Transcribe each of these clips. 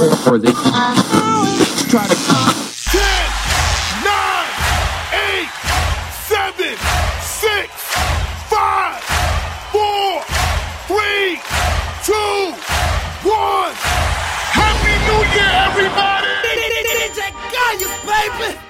or they try to. 10, 9, 8, 7, 6, 5, 4, 3, 2, 1. Happy New Year, everybody! DJ Gaius, baby!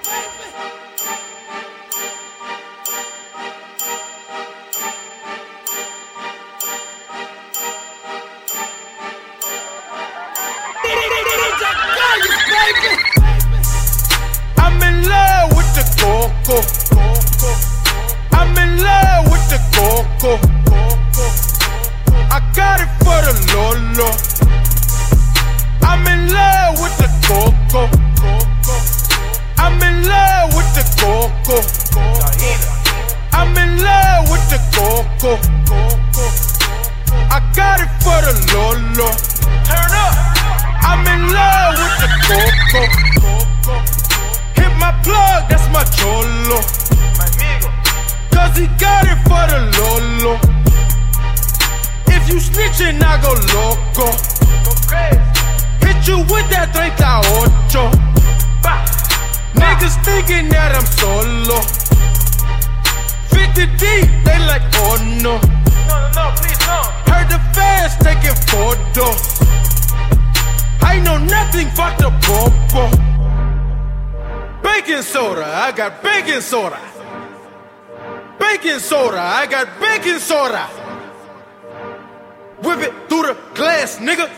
Coco. I got it for the Lolo. Turn up. I'm in love with the coco. Hit my plug, that's my cholo. Cause he got it for the Lolo. If you snitching, I go loco. Hit you with that 38. Niggas thinking that I'm solo. 50 deep, they like, oh no. No, no, no, please no. Heard the fans taking photos. I know nothing but the popo. Baking soda, I got baking soda. Baking soda, I got baking soda. Whip it through the glass, nigga.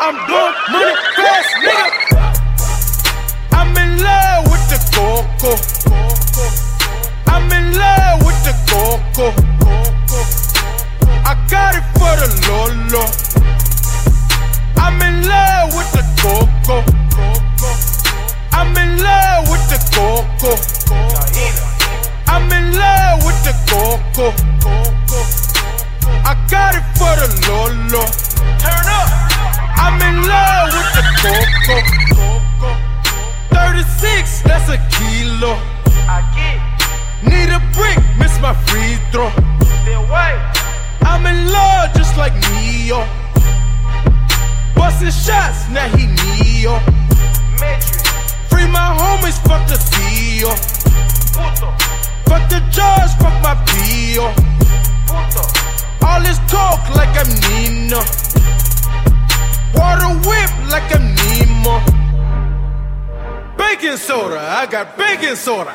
I'm blowing money fast, nigga. I'm in love with the coco. I'm in love with the coco. I got it for the Lolo. I'm in love with the coco. I'm in love with the coco. I'm in love with the coco. I got it for the Lolo. Turn up. I'm in love with the coco. 36, that's a kilo. A brick, miss my free throw. I'm in love just like Neo. Busting shots, now he Neo. Free my homies, fuck the deal. Fuck the judge, fuck my PO. All this talk like I'm Nino. Water whip like I'm Nemo. Baking soda, I got baking soda.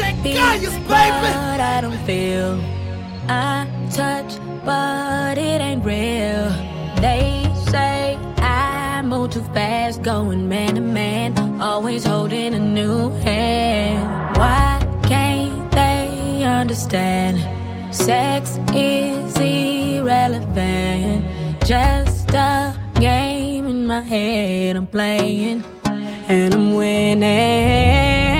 DJ Gaius, baby! But I don't feel. I touch, but it ain't real. They say I move too fast, going man to man, always holding a new hand. Why can't they understand? Sex is irrelevant, just a game in my head I'm playing, and I'm winning.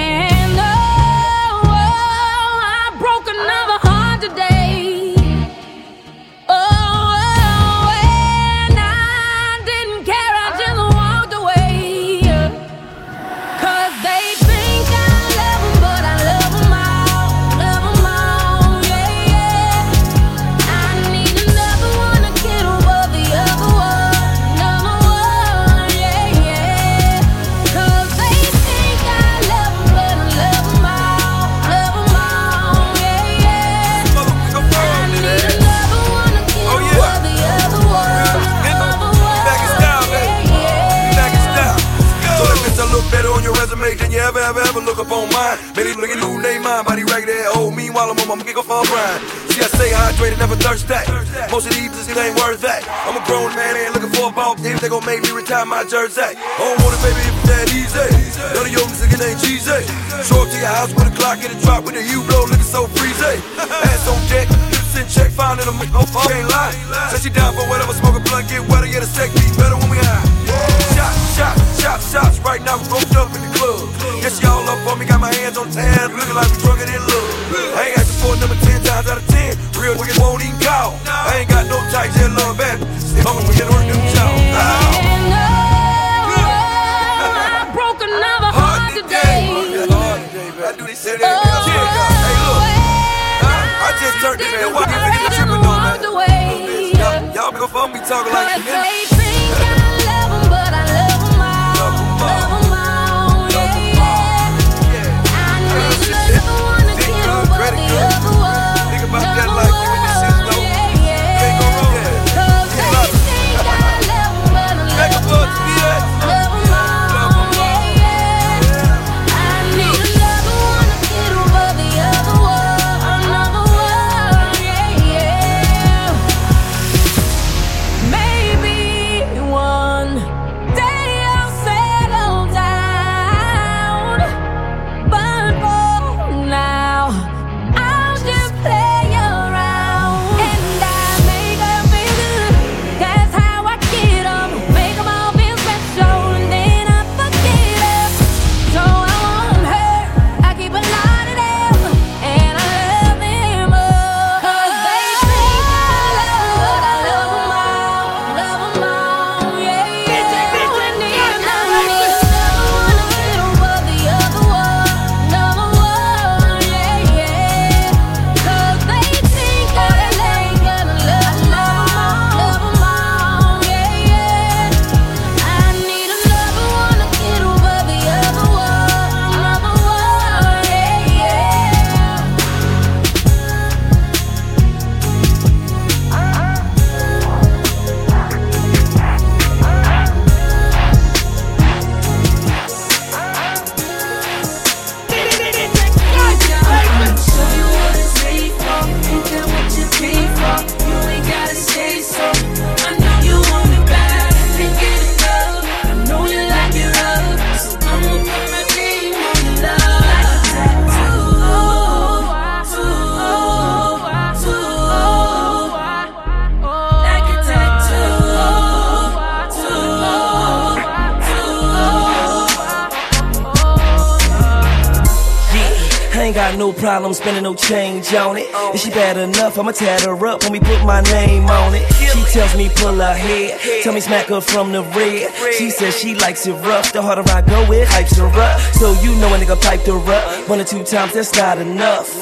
Problem spending no change on it. If she bad enough, I'ma tat her up when we put my name on it. She tells me pull her head, tell me smack her from the red. She says she likes it rough, the harder I go, it hypes her up. So you know a nigga piped her up, one or two times, that's not enough.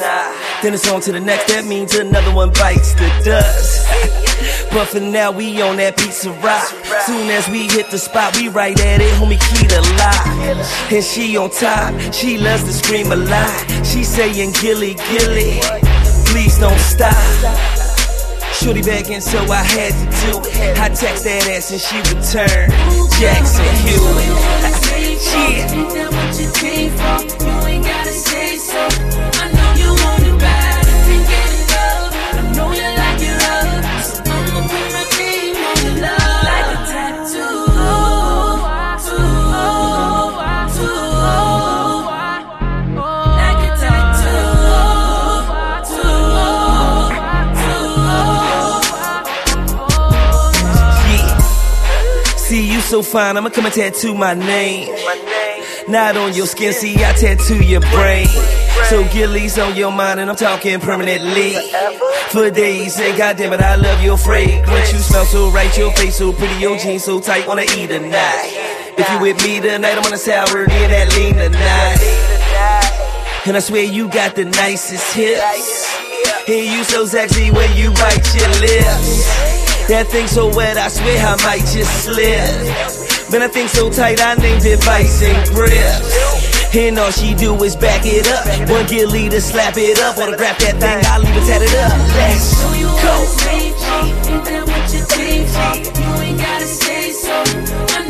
Then it's on to the next, that means another one bites the dust. But for now, we on that pizza rock. Soon as we hit the spot, we right at it, homie, key to lock. And she on top, she loves to scream a lot. She saying, Gillie, Gillie, please don't stop. Shorty begging, so I had to do it. I text that ass and she returned. Jackson Hewitt. yeah. So fine, I'ma come and tattoo my name. Not on your skin, see I tattoo your brain. So Gillie's on your mind and I'm talking permanently. For days, and goddamn it, I love your fragrance. You smell so right, your face so pretty, your jeans so tight, wanna eat tonight. If you with me tonight, I'm on a sour, get that lean tonight. And I swear you got the nicest hips. And you so sexy when you bite your lips. That thing so wet, I swear I might just slip. Man, that thing so tight, I named it Vice and Grips. And all she do is back it up. One gilly to slap it up. Grab that thing, I'll leave it tatted up. Let's go. Ain't that what you for? You ain't gotta say so.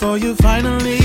Before you finally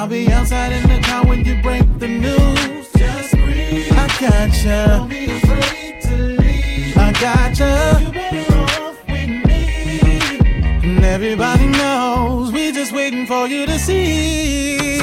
I'll be outside in the car when you break the news. Just breathe. I got you. Don't be afraid to leave. I got. You better off with me. And everybody knows we just waiting for you to see.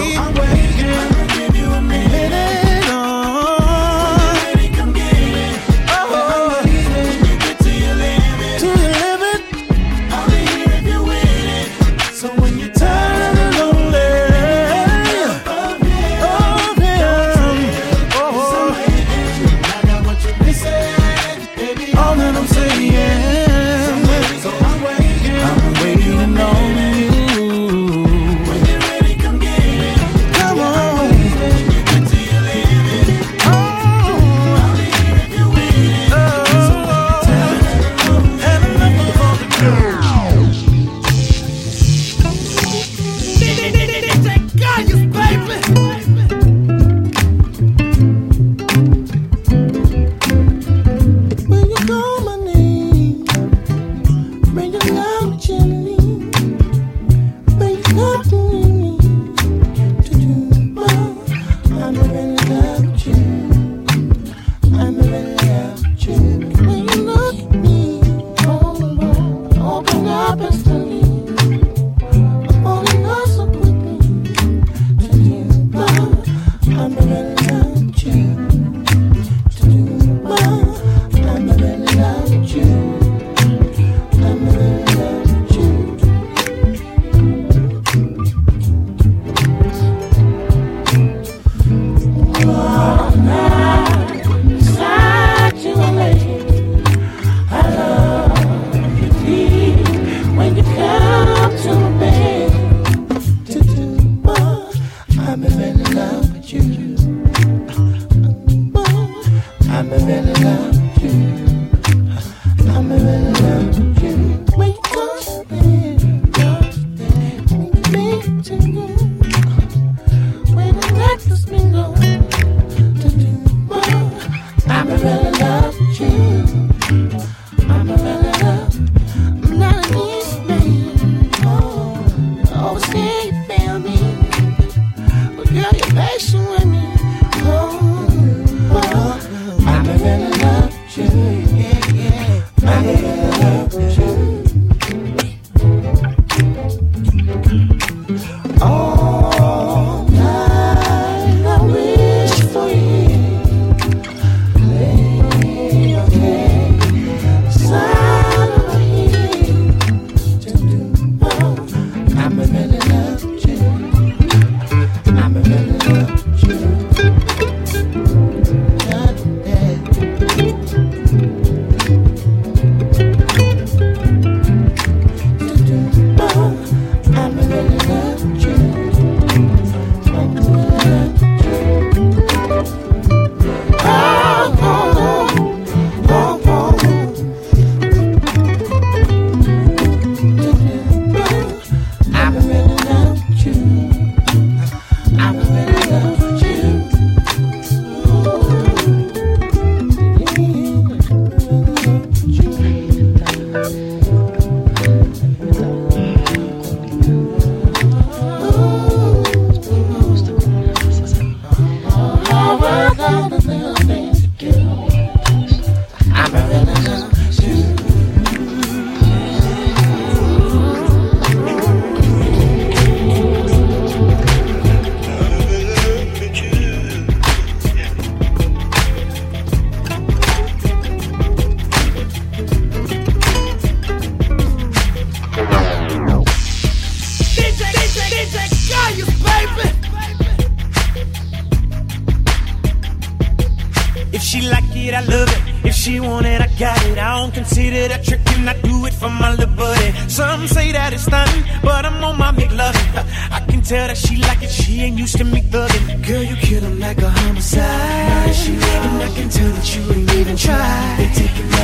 She want it, I got it. I don't consider that tricking, I do it for my little buddy. Some say that it's stunning, but I'm on my McLovin. I can tell that she like it, she ain't used to me thugging. Girl, you kill him like a homicide. And I can tell that you ain't even tried.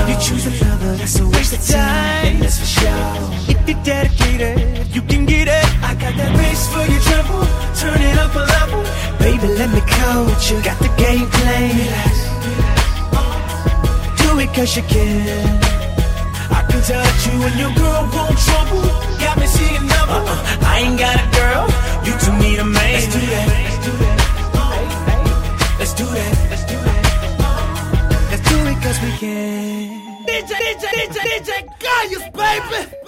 You choose a lover, that's a waste of time. That's for sure. If you're dedicated, you can get it. I got that bass for your trouble. Turn it up a level. Baby, let me coach you. Got the game plan. Cause you can. I can that you and your girl want trouble. Got me seeing double. Uh-uh, I ain't got a girl. You two need a man. Let's do that. Let's do that. Let's do that. Let's do it cause we can. DJ, DJ, DJ, DJ, Gaius, baby.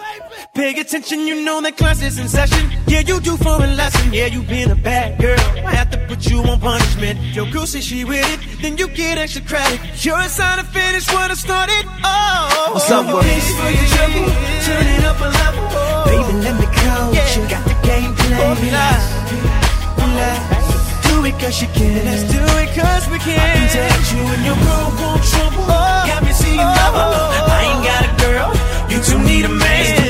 Pay attention, you know that class is in session. Yeah, you do for a lesson. Yeah, you been a bad girl. I have to put you on punishment. Your girl says she with it, then you get extra credit. You're a sign to finish what I started. Oh, What's up? Thanks for your trouble. Turn it up a level. Baby, let me coach. Yeah. You got the game plan. Relax. Relax. Do it cause you can. Let's do it cause we can. I can tell you and your girl want trouble. Oh. got me seeing double. Oh. I ain't got a girl. You two need a man.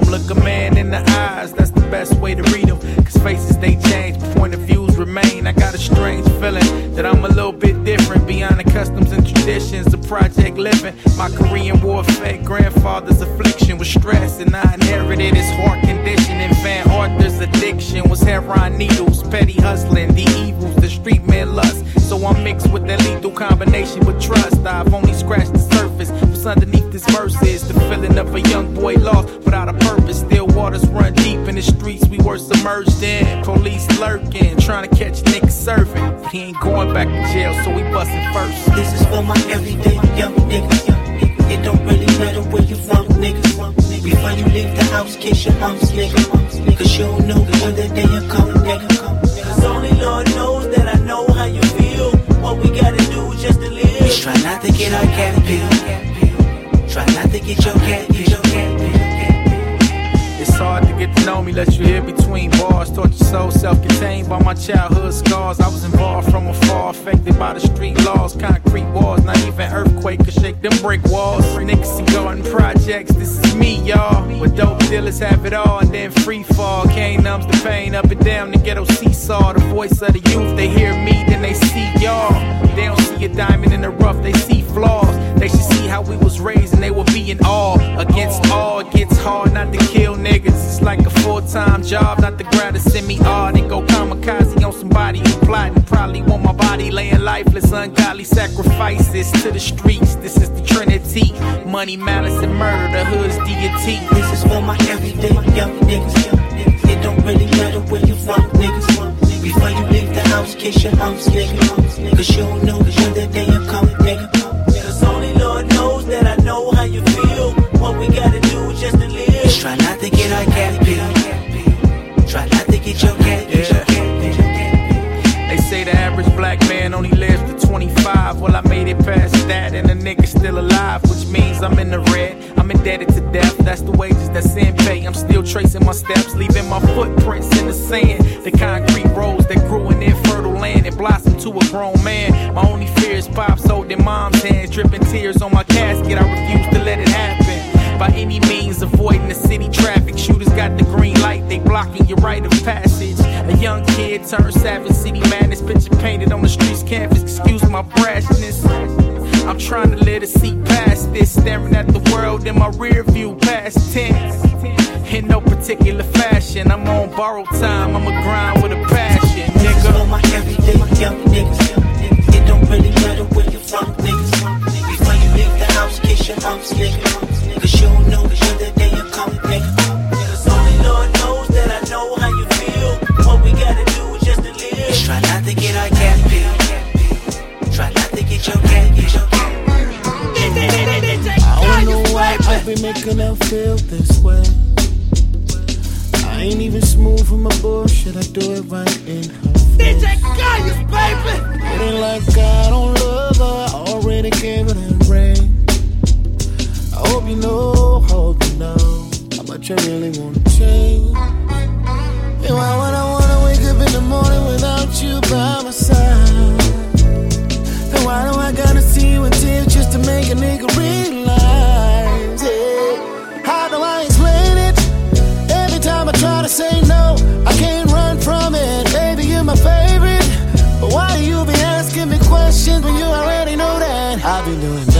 Feed. Look a man in the eyes, that's the best way to read him. Cause faces they change, but point of views remain. I got a strange feeling that I'm a little bit different beyond the customs and traditions of project living. My Korean war fed grandfather's affliction was stress, and I inherited his heart condition. And Van Arthur's addiction was heroin needles, petty hustling, the evils, the street man lust. So I'm mixed with that lethal combination with trust. I've only scratched the surface. What's underneath this verse is the feeling of a young boy lost without a purpose. Still waters run deep in the streets we were submerged in. Police lurking, trying to catch niggas surfing. But he ain't going back to jail, so we busting first. This is for my everyday young niggas. It don't really matter where you from, niggas. Before you leave the house, kiss your moms, nigga. Cause you don't know when the day you come, nigga. Cause only Lord knows that I know how you feel. What we gotta do just to live. Just try not to get our cat pill. Try not to get your cat pill. It's hard to get to know me, let you hear between bars. Taught you so self-contained by my childhood scars. I was involved from afar, affected by the street laws. Concrete walls, not even earthquake could shake them brick walls. Niggas see garden projects, this is me, y'all. Where dope dealers have it all, and then free fall. Cane numbs the pain, up and down the ghetto seesaw. The voice of the youth, they hear me, then they see y'all. They don't see a diamond in the rough, they see flaws. They should see how we was raised, and they will be in awe. Against all, it gets hard not to kill niggas. It's like a full-time job, not the grab to send me odd and go kamikaze on somebody who plotting. Probably want my body laying lifeless, ungodly sacrifices to the streets. This is the Trinity. Money, malice, and murder, the hood's deity. This is for my everyday young niggas. It don't really matter where you from, niggas. Before you leave the house, kiss your moms, nigga. Cause you don't know when the day you come, nigga. Cause only Lord knows that I know how you feel. What we gotta do just to live. Just try not to get our cat black man only lives to 25. Well, I made it past that, and the nigga's still alive, which means I'm in the red. I'm indebted to death. That's the wages that sin pay. I'm still tracing my steps, leaving my footprints in the sand. The concrete roads that grew in infertile land and blossomed to a grown man. My only fear is pops holding mom's hands, dripping tears on my casket. I refuse to let it happen. By any means, avoiding the city traffic. Shooters got the green light, they blocking your right of passage. A young kid turned savage, city madness, picture painted on the streets canvas. Excuse my brashness. I'm trying to let it see past this, staring at the world in my rear view, past tense. In no particular fashion, I'm on borrowed time. I'm a grind with a passion, nigga. my everyday young niggas. It don't really matter where you from, niggas your nigga. Cause you you nigga. Cause only Lord knows that I know how you feel. What we gotta do is just to live. Just try not to get our cat peeled. Try not to get your cat, get your cat. I don't know why I've been making her feel this way. I ain't even smooth with my bullshit, I do it right in her face. DJ Gaius, baby! It ain't like I don't love her, I already gave her a ring. I hope you know, hope you know how much I really wanna change. And why would I wanna wake up in the morning without you by my side? And why do I gotta see you tears just to make a nigga realize? Yeah. How do I explain it? Every time I try to say no, I can't run from it. Baby, you're my favorite. But why do you be asking me questions when you already know that? I be doing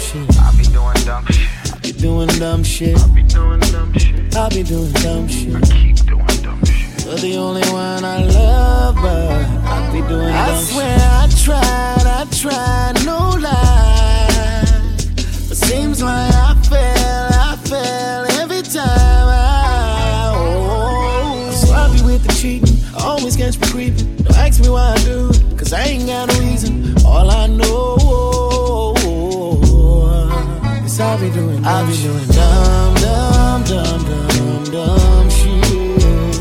shit. I be doing dumb shit. I be doing dumb shit. I be doing dumb shit. I be doing dumb shit. Keep doing dumb shit. You're the only one I love, but I be doing dumb shit. I dumb swear I tried, I tried, no lie. But seems like I fail, I fail every time. I, oh, so I be with the cheating, always catch me creeping. Don't ask me why I do cause I ain't got no I be doing dumb, dumb, dumb, dumb, dumb shit.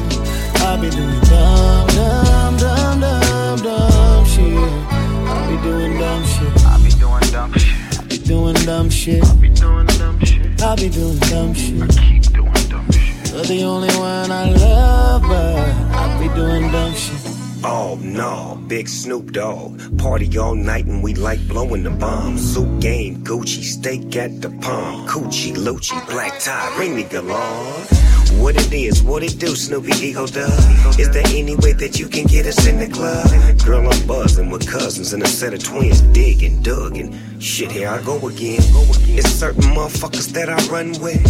I be doing dumb, dumb, dumb, dumb, dumb shit. I be doing dumb shit. I be doing dumb shit. I be doing dumb shit. I be doing dumb shit. I be doing dumb shit. Keep doing dumb shit. You're the only one I love, but I be doing dumb shit. Oh no, big Snoop Dogg. Party all night and we like blowing the bomb. Suit game, Gucci, steak at the palm. Coochie, Lucci, black tie, bring me galore. What it is, what it do, Snoopy Eagle Dub? Is there any way that you can get us in the club? Girl, I'm buzzing with cousins and a set of twins, digging, dug, and shit, here I go again. It's certain motherfuckers that I run with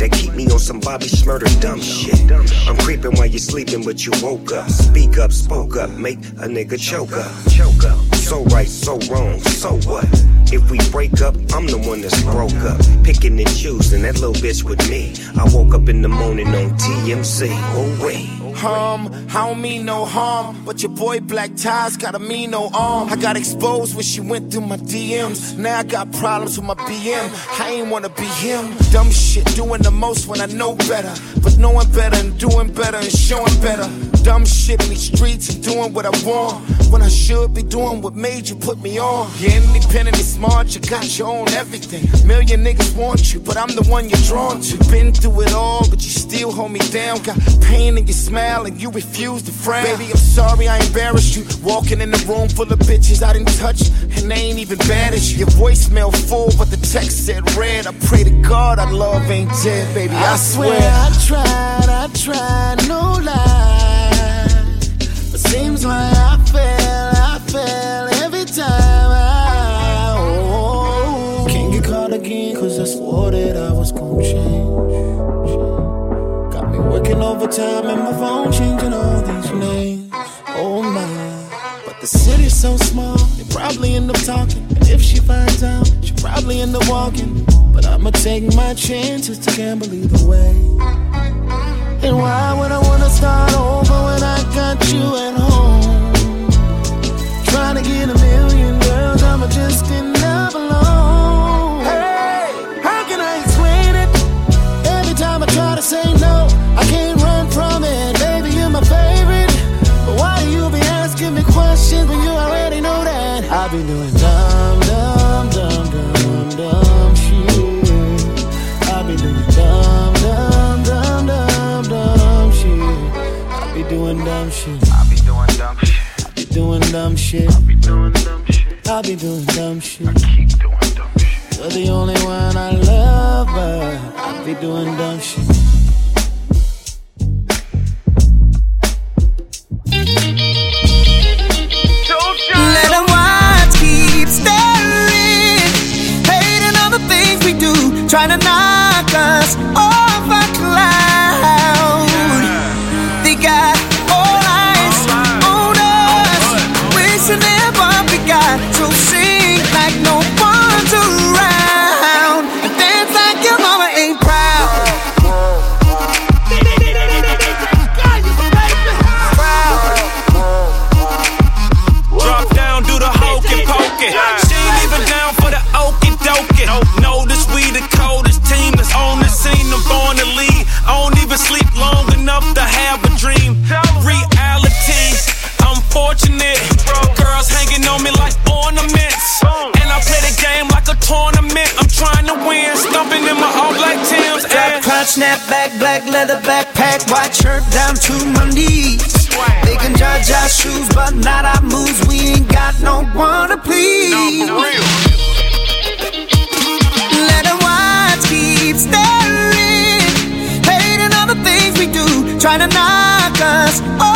that keep me on some Bobby Shmurda dumb shit. I'm creeping while you're sleeping, but you woke up. Speak up, spoke up, make a nigga choke up. Choke up. So right, so wrong, so what? If we break up, I'm the one that's broke up. Picking and choosing that little bitch with me. I woke up in the morning on TMC. Oh wait. Hum, I don't mean no harm, but your boy Black Ties got a mean no arm. I got exposed when she went through my DMs. Now I got problems with my BM. I ain't wanna be him. Dumb shit, doing the most when I know better. But knowing better and doing better and showing better. Dumb shit in these streets and doing what I want. When I should be doing what made you put me on. You're independent and smart, you got your own everything. Million niggas want you, but I'm the one you're drawn to. Been through it all, but you still hold me down. Got pain in your smile and you refuse to frown. Baby, I'm sorry I embarrassed you. Walking in the room full of bitches I didn't touch, and they ain't even bad as you. Your voicemail full, but the text said red. I pray to God our love ain't dead, baby. I, I swear I tried, I tried, no lie. Seems like I fail, I fail every time. I, oh, can't get caught again, cause I swore that I was gonna change. Got me working overtime and my phone changing all these names. Oh my. But the city's so small, they probably end up talking. And if she finds out, she probably end up walking. But I'ma take my chances to gamble either way. And why would I wanna start over when I got you at home? Trying to get a million girls, I'ma just end doing dumb shit. I be doing dumb shit. I'll be doing dumb shit. Keep doing dumb shit. You're the only one I love, but I be doing dumb shit. Let them watch, keep staring. Hating all the things we do, trying to knock us off snapback, black leather backpack, white shirt down to my knees. They can judge our shoes, but not our moves. We ain't got no one to please. No, real. Let the watch keep staring, hating all the things we do, trying to knock us off.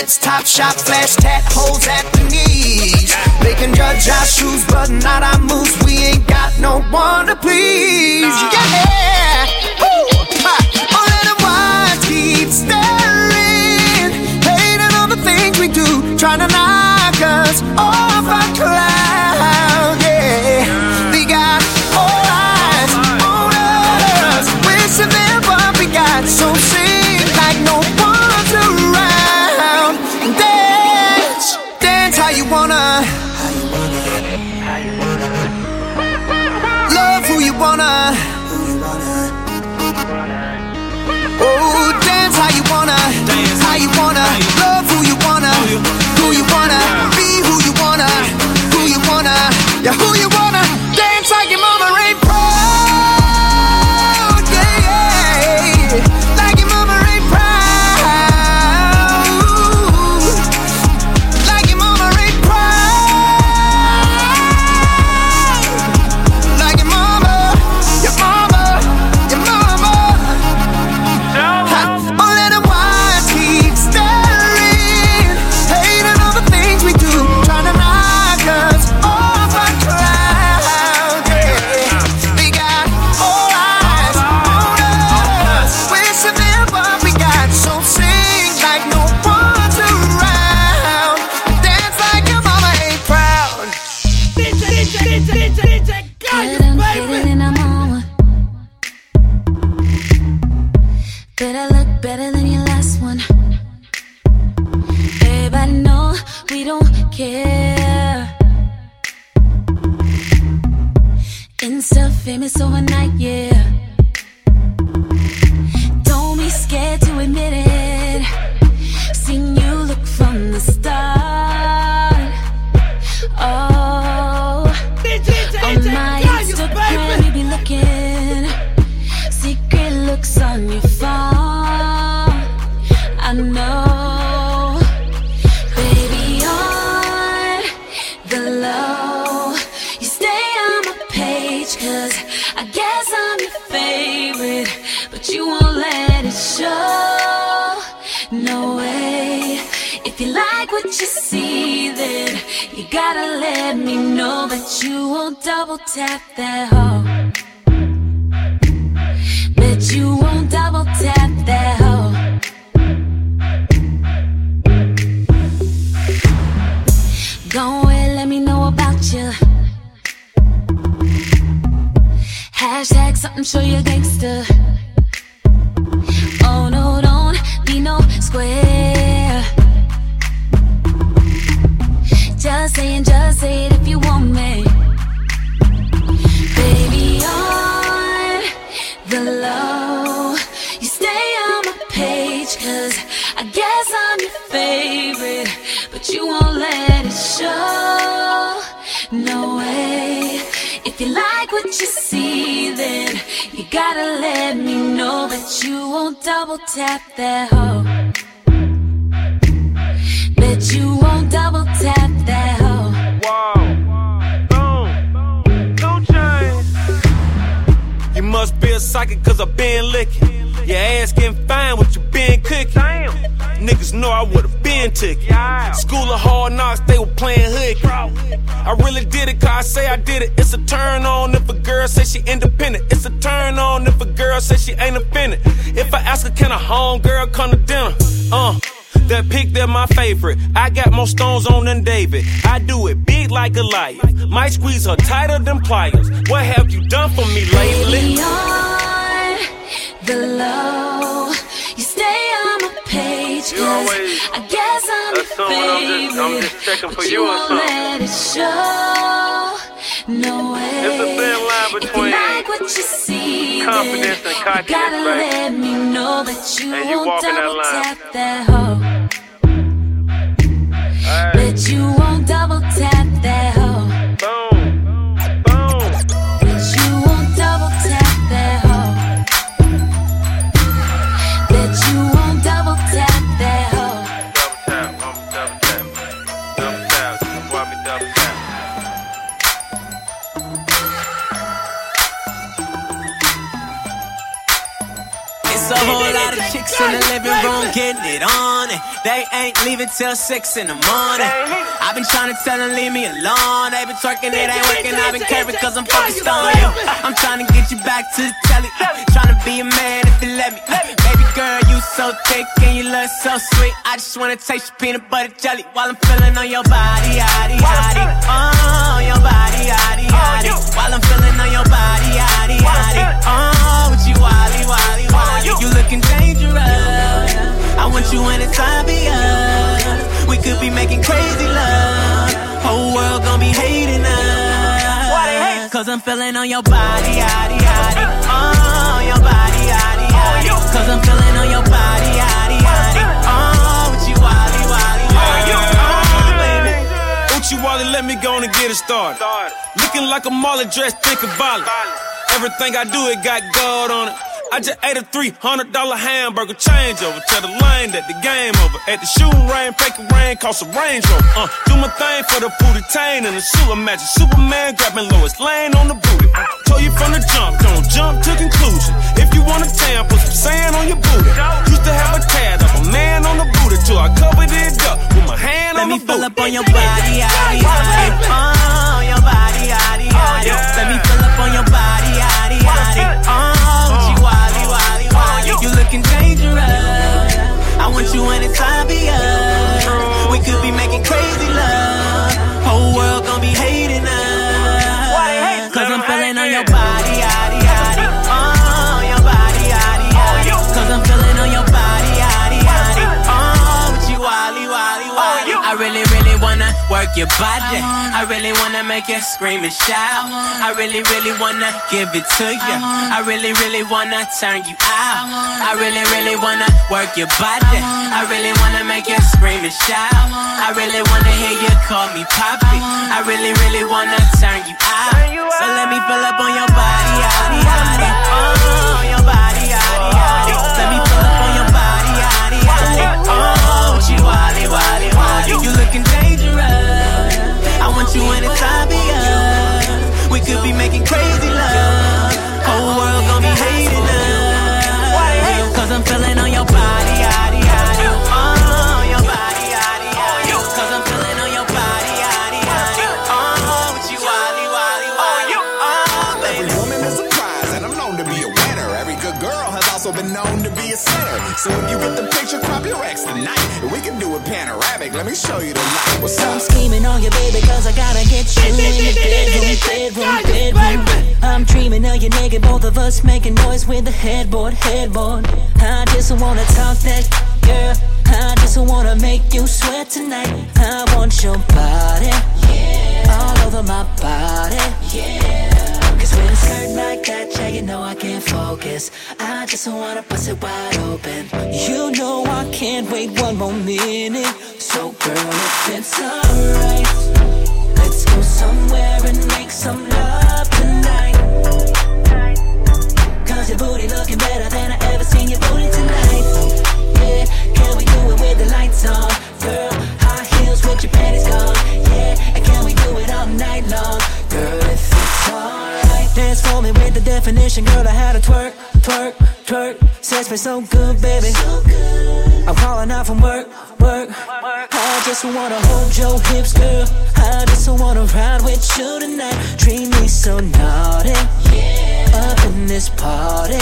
It's top shop, flash tat, holes at the knees. They can judge our shoes, but not our moves. We ain't got no one to please. Yeah. know about you. Hashtag something, show you gangster. Oh no, don't be no square. Just saying, just say it if you want me. Baby, on the low, you stay on my page, cause I guess I'm your favorite, but you won't let it show. what you see, then you gotta let me know that you won't double tap that hoe. That you won't double tap that hoe. Wow. Boom. Boom. Change. You must be a psychic cause I've been licking. Your ass getting fine what you been cooking. Damn. Niggas know I would've been tick. School of hard knocks, they were playing hood. I really did it, cause I say I did it. It's a turn on if a girl say she independent. It's a turn on if a girl say she ain't offended. If I ask her, can a home girl come to dinner? Uh. That pick, that my favorite. I got more stones on than David. I do it big like a lion. Might squeeze her tighter than pliers. What have you done for me lately? Beyond the love. You always I guess I'm assume I'm just- I'm just checking for but you or something. let it show. No way. It's a thin line you between like what you see, confidence and you cockiness, gotta baby. let me know that you And you won't walking that double line. tap that hoe. Bet you won't double tap It's a whole lot of chicks in the living room getting it on, and they ain't leaving till six in the morning. I've been trying to tell them leave me alone. They been twerking, it ain't working. I've been caring cause I'm focused on you. I'm trying to get you back to the telly. Trying to be a man if you let me. Baby girl, you so thick and you look so sweet. I just wanna taste your peanut butter jelly while I'm feeling on your body, yaddy, yaddy. Oh, your body, yaddy, yaddy. While I'm feeling on your body, yaddy, yaddy. Oh, wally, wally, wally. You looking dangerous. I want you be us. We could be making crazy love. Whole world gon' be hating us. Cause I'm feeling on your body, yaddy, yaddy. Oh, your body, yaddy, oh, yaddy. Cause I'm feeling on your body, yaddy, yaddy. Oh, with you, wally, wally, oh, wally. Oh, baby. Uchi Wally, let me go on and get it started. Looking like a Marley dressed, think of violence. Everything I do, it got God on it. I just ate a $300 hamburger changeover. Tell the lane that the game over. At the shooting range, fake rain, cost a Range Rover. Uh, do my thing for the booty tain and the suit. Imagine Superman grabbing Lois Lane on the booty. Told you from the jump, don't jump to conclusion. If you want a tan, put some sand on your booty. Used to have a tad of a man on the booty till I covered it up with my hand Let on me the fill booty. up on your body, yaddy, yaddy. Oh, your body, yaddy, yaddy. Let me fill up on your body, yaddy, yaddy. Oh, you, wally, wally, uh. wally. You looking dangerous. I want you be us. We could be making crazy work your body. I really wanna make you scream and shout. I really, really wanna give it to you. I really, really wanna turn you out. I really, really wanna work your body. I really wanna make you scream and shout. I really wanna hear you call me poppy. I really, really wanna turn you out. So let me fill up on your body, yaddy, yaddy. Oh, your body, yaddy, yaddy. Let me fill up on your body, yaddy, yaddy. Oh, wally, wally, wally. You looking dangerous. I want you anytime be us. We could be making crazy love. So if you get the picture, crop your ex tonight. We can do it panoramic. Let me show you the light. What's I'm scheming on you, baby, cause I gotta get you in the bedroom, bedroom, bedroom. I'm dreaming of you naked, both of us making noise with the headboard, headboard. I just wanna talk that girl. I just wanna make you sweat tonight. I want your body, yeah. all over my body. Cause when it's hurt like that, yeah, you know I can't focus. I just wanna bust it wide open. You know I can't wait one more minute. So, girl, if it's alright, let's go somewhere and make some love tonight. Cause your booty looking better than I ever seen your booty tonight. Yeah, can we do it with the lights on? Girl, high heels with your panties gone. Yeah, and can we do it all night long? Girl, if. Dance for me with the definition, girl. I had a twerk, twerk, twerk. Sex felt so good, baby. I'm calling out from work, work. I just wanna hold your hips, girl. I just wanna ride with you tonight. Treat me so naughty. Up in this party.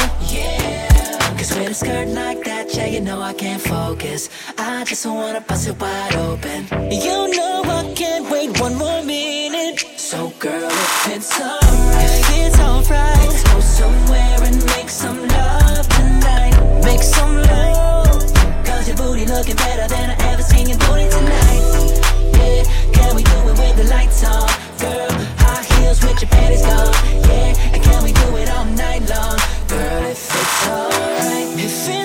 Cause with a skirt like that, yeah, you know I can't focus. I just wanna bust it wide open. You know I can't wait one more minute. So, girl, if it's alright, if it's alright, let's go somewhere and make some love tonight. Make some love. Cause your booty looking better than I ever seen your booty tonight. Yeah, can we do it with the lights on? Girl, high heels with your panties gone. Yeah, and can we do it all night long? Girl, if it's alright, if it's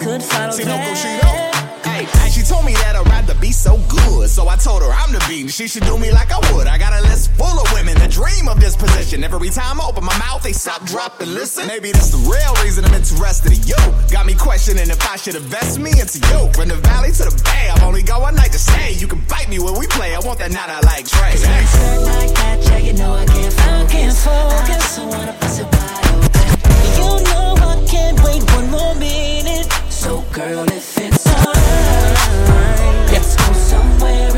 And no one else could follow See, no that. Cochino? Hey, she told me that I'd rather be so good. So I told her I'm the beat and she should do me like I would. I got a list full of women that dream of this position. Every time I open my mouth, they stop, drop, and listen. Maybe that's the real reason I'm interested in you. Got me questioning if I should invest me into you. From the valley to the bay, I'm only go one night to stay. You can bite me when we play. I want that night I like Trey. Skirt like that, yeah, you know I can't focus. I can't focus. I wanna bust it open. You know I can't wait one more minute. So, girl, if it's alright, let's go somewhere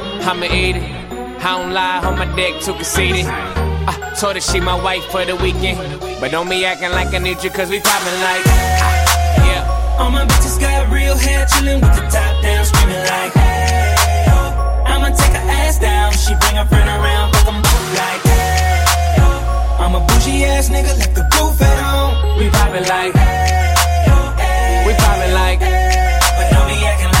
I'ma eat it. I don't lie, on my dick too conceited. I told her she my wife for the weekend. But don't be acting like I need you, cause we poppin' like. ah, Yeah. All my bitches got real hair, chillin' with the top down, screaming like, hey, yo. I'ma take her ass down. She bring her friend around, fuck 'em both like, hey, yo. I'm a bougie ass nigga, like the roof at home. We poppin' like. Hey, yo, We poppin' like. but don't be acting like.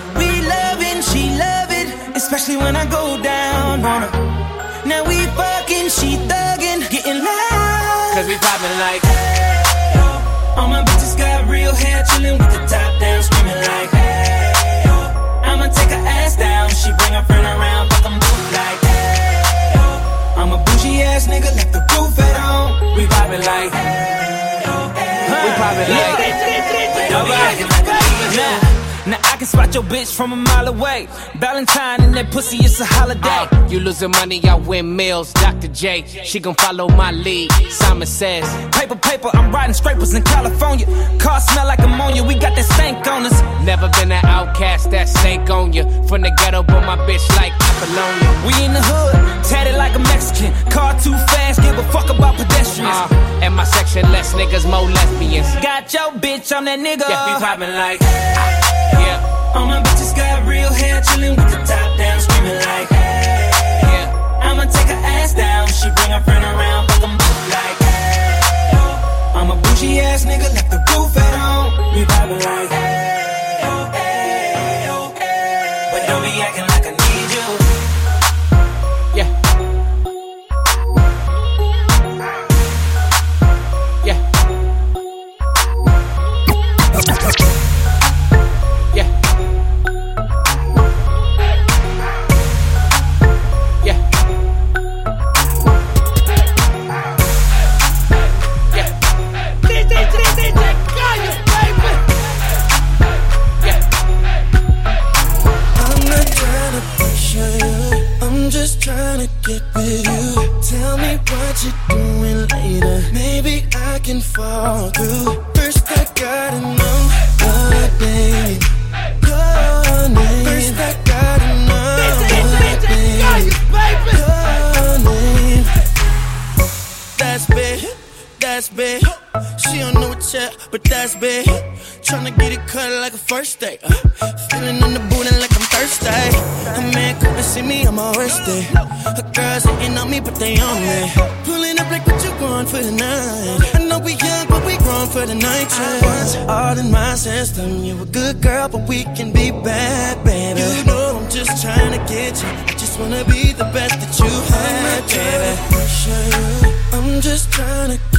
Especially when I go down on her. Now we fucking, she thuggin', getting loud. Cause we poppin' like. All my bitches got real hair, chillin' with the top down, screaming like, hey, yo. I'ma take her ass down. She bring her friend around, fuck 'em both like, hey, yo. I'm a bougie ass nigga, like the roof at home. We poppin' like. We poppin' like. Don't be acting like I need you. Now I can spot your bitch from a mile away. Valentine and that pussy, it's a holiday. Uh, you losing money, I win meals. Dr. J, she gon' follow my lead. Simon says, Paper, paper, I'm riding scrapers in California. Car smell like ammonia, we got that stank on us. Never been an outcast, that snake on you. From the ghetto, but my bitch like Apollonia. We in the hood, tatted like a Mexican. Car too fast, give a fuck about pedestrians. And my section, less niggas, more lesbians. Got your bitch, I'm that nigga. Yeah, we poppin' like, Hey, yeah. All my bitches got real hair, chillin' with the top down, screaming like, hey, yeah. I'ma take her ass down. She bring her friend around, fuck 'em both like, hey. I'm a bougie ass nigga, like the roof at home. We poppin' like, hey, me on my worst day. A girls hating on me, but they on me. Pulling up like what you want for the night. I know we young, but we grown for the night. I want all in my system. You a good girl, but we can be bad, baby. You know I'm just trying to get you. I just wanna be the best that you had, baby. I'm just trying to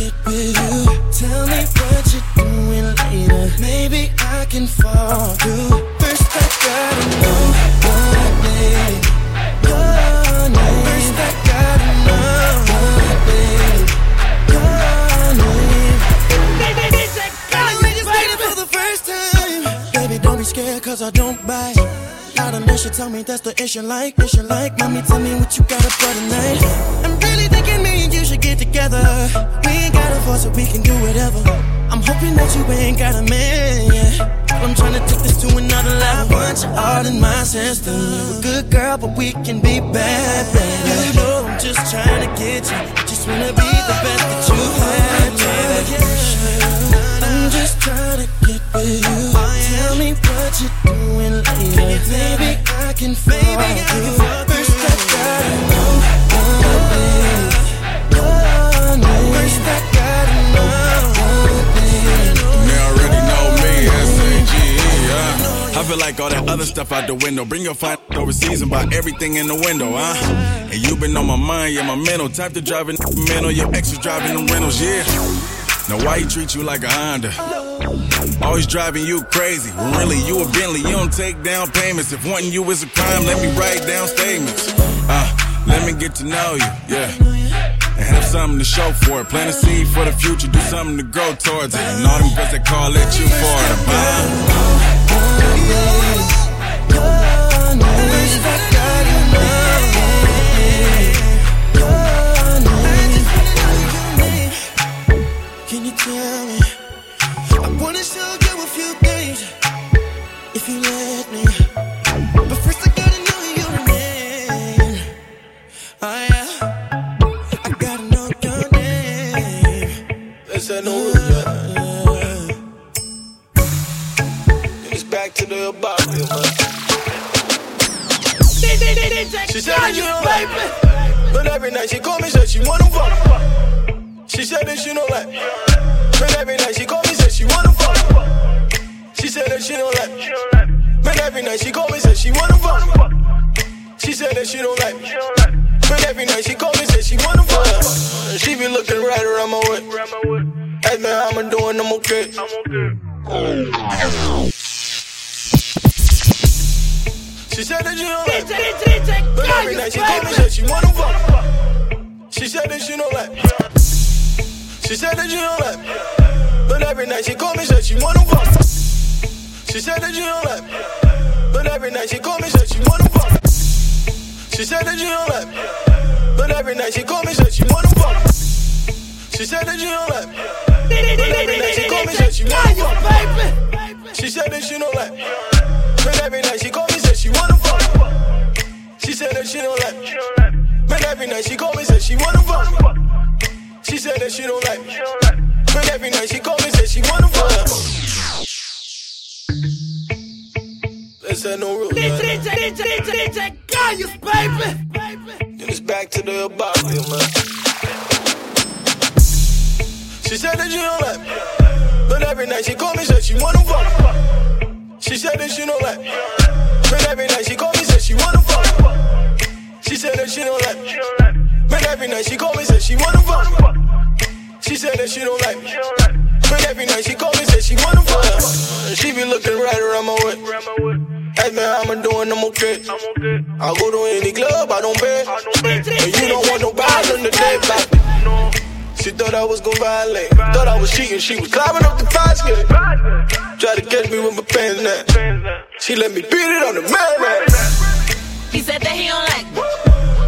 scared, cause I don't bite. Not unless you tell me that's the issue like, issue like. Mommy, tell me what you got up for tonight. I'm really thinking me and you should get together. We ain't got a force, so we can do whatever. I'm hoping that you ain't got a man, yeah. I'm trying to take this to another level. I want you all in my system. You a good girl, but we can be bad, baby. You know I'm just trying to get you. Just wanna be the best that you had, baby. I'm just trying to get with you. Tell me what you're doing later. Maybe I can fall through. First, I gotta know your name. Your name. First, I gotta know your name. You already know me, S-A-G-E. I feel like all that other stuff out the window. Bring your fine overseas and buy everything in the window, huh? And you been on my mind, yeah, my mental. Type to driving mental, your ex is driving them rentals, yeah. Now why he treat you like a Honda? Always driving you crazy. When really you a Bentley, you don't take down payments. If wanting you is a crime, let me write down statements. Uh, let me get to know you, yeah. And have something to show for it. Plant a seed for the future, do something to grow towards it. And all them girls that call let you for it. Uh, me. But every night she call me, said she wanna fuck. She said that she don't like. But every night she call me, said she wanna fuck. She said that she don't like. But every night she call me, said she wanna fuck. She said that she don't like. But every night she call me, said she wanna fuck. She be looking right around my way. Ask me how I'm doing, I'm okay. She said that she don't like me. But every night she call me, said she wanna fuck. She said that she don't like me. She said that she don't like me. But every night she call me, said she wanna fuck. She said that she don't like me. But every night she call me, said she wanna fuck. She said that she don't like me. But every night she call me, said she wanna fuck. She said that she don't like me. But every night she call me, said she wanna fuck. She said that she don't like me. But every night she call me, she wanna fuck. She said that she don't like me. But every night she call me, said she wanna fuck. She said that she don't like me. But every night she call me, said she wanna fuck. Let's have no rules. man. Then it's back to the above, man. She said that she don't like me. But every night she call me, said she wanna fuck. She said that she don't like me. But every night she call me, said she wanna fuck. She said that she don't like me. But every night she call me, said she wanna fuck. She said that she don't like me. But every night she call me, said she wanna fuck. She be looking right around my way. Ask me how I'm doing, I'm okay. I go to any club, I don't pay. And you don't want no vibes on the day back. She thought I was gonna violate. Thought I was cheating, she was climbing up the gate. Tried to catch me with my pants down. She let me beat it on the man. He said that he don't like me.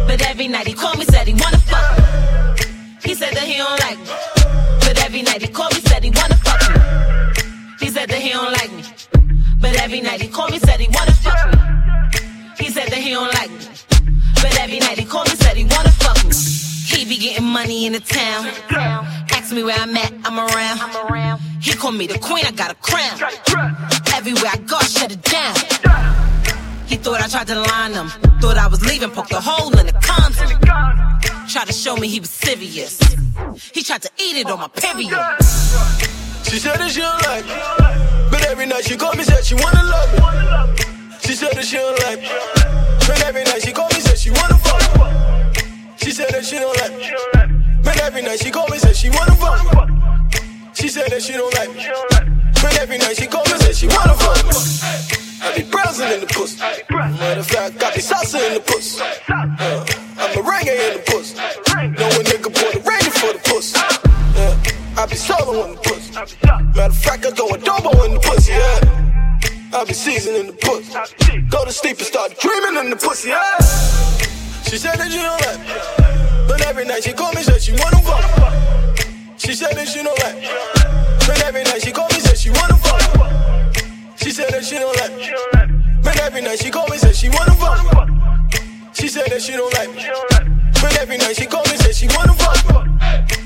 But every night he called me, said he wanna fuck me. He said that he don't like me. But every night he called me, said he wanna fuck me. He said that he don't like me. But every night he called me, said he wanna fuck me. He said that he don't like me. But every night he called me, said he wanna fuck me. Be getting money in the town. Ask me where I'm at, I'm around. He call me the queen, I got a crown. Everywhere I go, I shut it down. He thought I tried to line him. Thought I was leaving, poked a hole in the condom. Tried to show me he was serious. He tried to eat it on my period. She said that she don't like. But every night she call me, said she wanna love me. She said that she don't like. But every night she call me, said she wanna fuck me. She said that she don't like me. But every night she call me, said she wanna fuck me. She said that she don't like me. But every night she call me, said she wanna fuck me. I be browsing in the pussy. Matter of fact, I be salsa in the pussy. Uh, I'm a reggae in the pussy. Know a nigga put a rainy for the pussy. Yeah, I be solo in the pussy. Matter of fact, I go adobo in the pussy. Yeah. I be seasoning in the pussy. Go to sleep and start dreaming in the pussy. Yeah. She said that she don't like me. But every night she call me, said she wanna fuck. She said that she don't like me. But every night she call me, said she wanna fuck. She said that she don't like me. But every night she call me, said she wanna fuck. She said that she don't like me. But every night she call me, said she wanna fuck.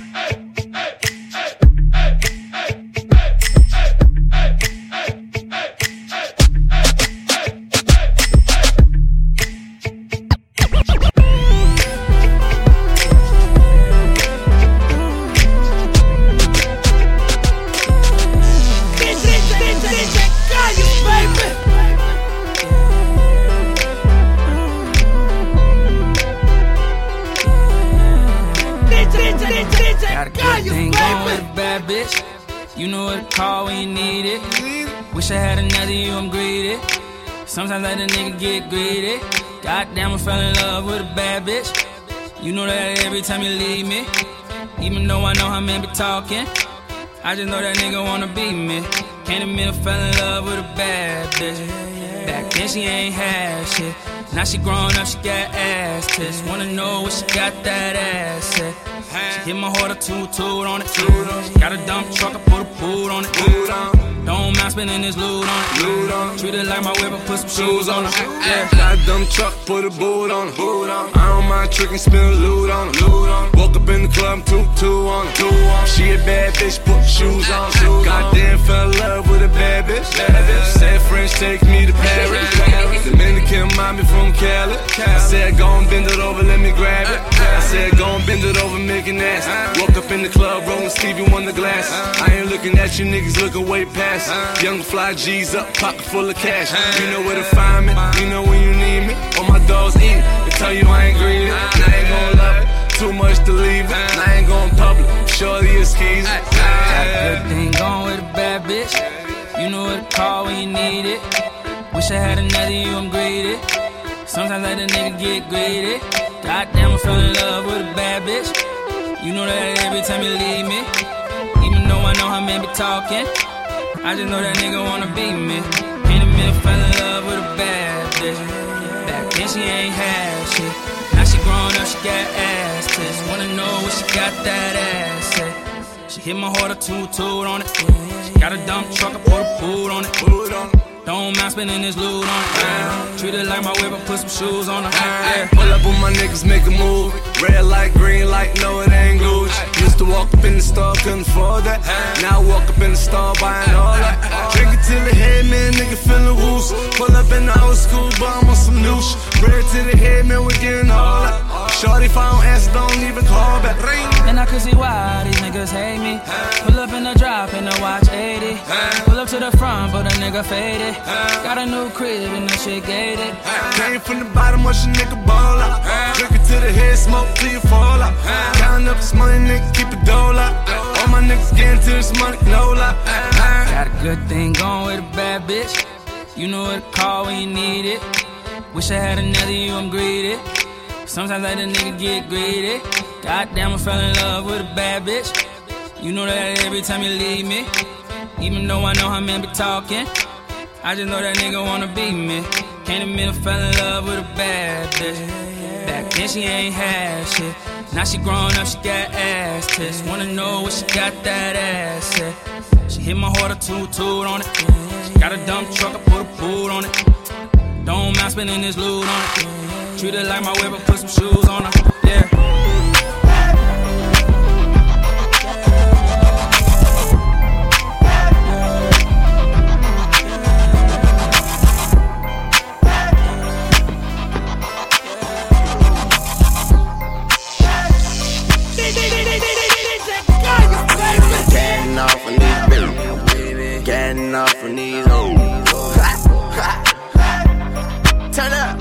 You know what to call when you need it. Wish I had another you, I'm greedy. Sometimes I let a nigga get greedy. Goddamn, I fell in love with a bad bitch. You know that every time you leave me. Even though I know how men be talking. I just know that nigga wanna be me. Can't admit I fell in love with a bad bitch. Back then she ain't had shit. Now she grown up, she got ass tits. Wanna know what she got that ass at. She hit my heart a toot toot on it. She got a dump truck, I put a boot on it. Don't mind spending this loot on it. Treat it like my whip, I put some shoes on it. Got a dumb truck, put a boot on it. I don't mind tricking, spin loot on it. Woke up in the club, two two on it. She a bad bitch, put shoes on. Goddamn, fell in love with a bad bitch. Said French, take me to Paris. Dominican mommy from Cali. I said, go and bend it over, let me grab it. I said, go and bend it over, make an ass. Woke up in the club, rolling Stevie on the glass. I ain't looking at you niggas, looking way past. Young fly G's up, pocket full of cash. You know where to find me, you know when you need me. All my dogs eat, they tell you I ain't greedy. And I ain't gon' love it, too much to leave it. And I ain't gon' public, shorty is keys. Got a good thing going with a bad bitch. You know what to call when you need it. Wish I had another you, I'm greedy. Sometimes I let a nigga get greedy. Goddamn, I fell in love with a bad bitch. You know that every time you leave me. Even though I know how men be talking. I just know that nigga wanna be me. Can't admit I fell in love with a bad bitch. Back then she ain't had shit. Now she grown up, she got ass tits. Wanna know what she got that ass at. She hit my heart a toot toot on it. She got a dump truck, I put a boot on it. Don't mind spending this loot on. Yeah. Treat it like my whip, put some shoes on it. Yeah. Pull up with my niggas, make a move. Red light, green light, no, it ain't Gucci. Used to walk up in the store, couldn't afford that. Now I walk up in the store, buying all that. Drink it till the head, man, nigga feeling loose. Pull up in the old school, but I'm on some new shit. Red to the head, man, we getting all that. Shorty, if I don't answer, don't even call back. Ring. And I could see why these niggas hate me. Pull up in the drop in the watch 80. Pull up to the front, but a nigga faded. Got a new crib and the shit gated. Came from the bottom, watch a nigga ball out. Drink it to the head, smoke till you fall out. Up this money, nigga, keep it dole out. All my niggas getting to this money, no lie. Got a good thing going with a bad bitch. You know what to call when you need it. Wish I had another you, I'm greedy. Sometimes I let a nigga get greedy. Goddamn, I fell in love with a bad bitch. You know that every time you leave me. Even though I know how men be talking. I just know that nigga wanna be me. Can't admit I fell in love with a bad bitch. Back then she ain't had shit. Now she grown up, she got ass tits. Wanna know what she got that ass at. She hit my heart a toot toot on it. She got a dump truck, I put a boot on it. Don't mind spending this loot on it. Treat it like my whip, I put some shoes on her. Yeah. Getting off from these hoes. Turn up.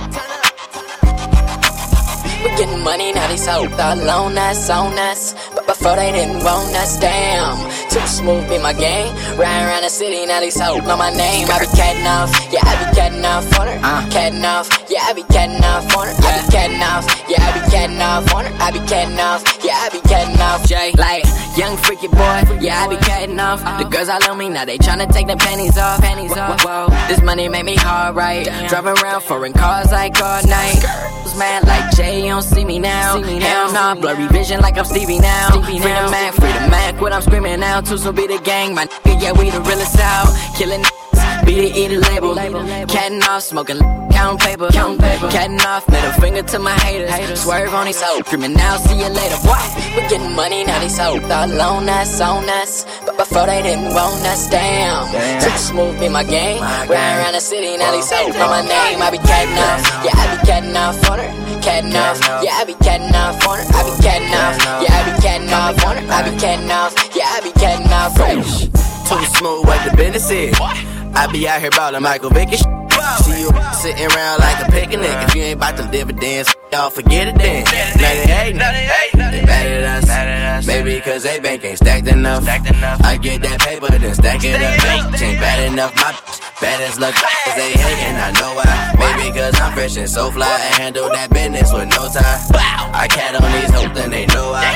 We getting money, now they so alone us, on us. But before they didn't want us, damn. Too smooth be my game. Riding around the city, now they so know my name. I be catting off, yeah, I be catting off on her. Uh. Catting off, yeah, I be catting off on her. I be catting off, yeah, I be catting off on her. I be catting off, yeah, I be catting off. Jay, like young freaky boy, yeah, I be catting off. The girls all on me, now they tryna take the panties off. Panties off. Whoa, this money made me hard right. Driving around foreign cars like all night. Was mad like Jay, you don't see me now. Hell nah, blurry vision like I'm Stevie now. Free the Mac, free the Mac, what I'm screaming out. Two so be the gang, my nigga, yeah, we the realest out. Killing be the eater label. Catting off, smoking, count paper. Count paper. Catting off, middle finger to my haters. Swerve on these so screaming now, see you later. What? We getting money, now they so alone us, on us. But before they didn't want us, damn. Too smooth be my game. Riding around the city, now they so know my name. I be catting off, yeah, I be catting off on her. Catting off, yeah, I be catting off on her. I be catting off, yeah, I be catting off on her. I be catting off, yeah, I be catting off fresh. Too smooth what the business is. I be out here ballin' Michael Vick and shit. See you sitting around like a picnic. If you ain't about them dividends, y'all forget it then. Now they hatin', they mad at us. Maybe cause they bank ain't stacked enough. I get that paper, then stack it up. Ain't bad enough, my bad as luck. Cause they hatin', I know why. Maybe cause I'm fresh and so fly and handle that business with no time. I cat on these hoes, then they know I.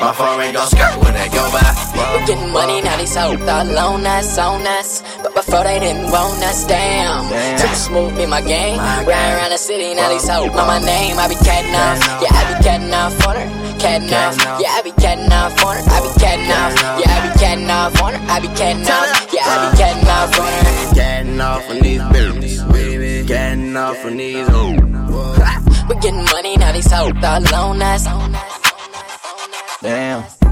My phone ain't gon' skirt when they go by. We getting money, now they so alone us, on us. But before they didn't want us, damn. Too smooth be my game. Riding around the city, now they so know my name. I be catting off, yeah, I be catting off on her. Catting off, yeah, I be catting off on her. I be catting off, yeah, I be catting off on her. I be catting off, yeah, I be catting off on her. Getting off on these bitches, baby. Getting off on these hoes. We getting money, now they so alone us. Damn.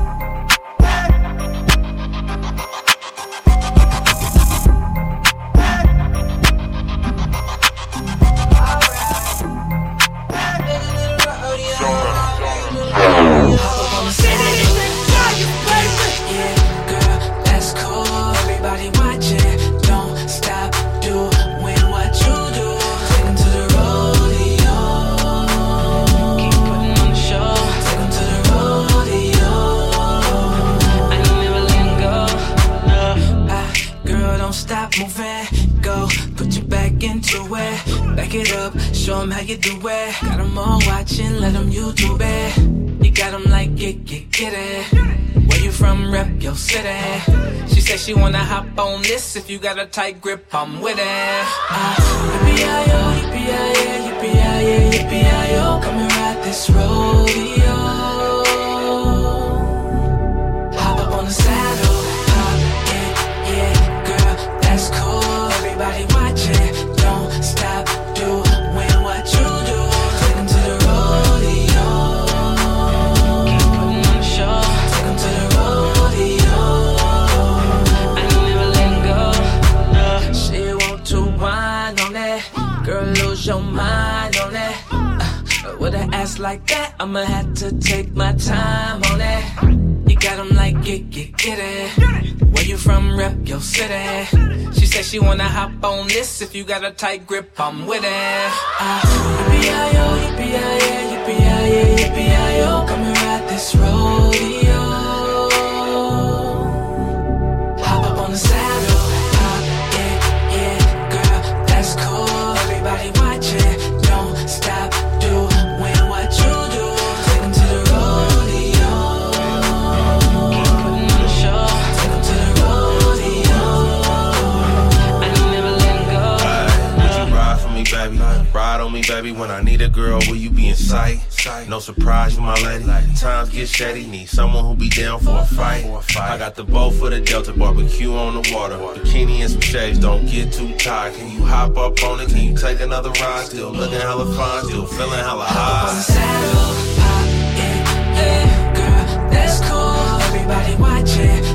Into it. Back it up, show 'em how you do it. Got 'em all watching, let 'em YouTube it. You got 'em like, get, get, get it. Where you from, rep your city. She said she wanna hop on this. If you got a tight grip, I'm with it. Uh, yippee-yi-yo, She wanna hop on this. If you got a tight grip, I'm with it. Uh, yippee-yi-yo, yippee-yi-yo, yippee-yi-yo, yippee-yi-yo. Come and ride this rodeo. Baby. When I need a girl, will you be in sight? No surprise, you my lady. Times get shady, need someone who be down for a fight. I got the bow for the Delta barbecue on the water. Bikini and some shades, don't get too tired. Can you hop up on it? Can you take another ride? Still looking hella fine, still feeling hella high. Yeah, girl, that's cool. Everybody watching,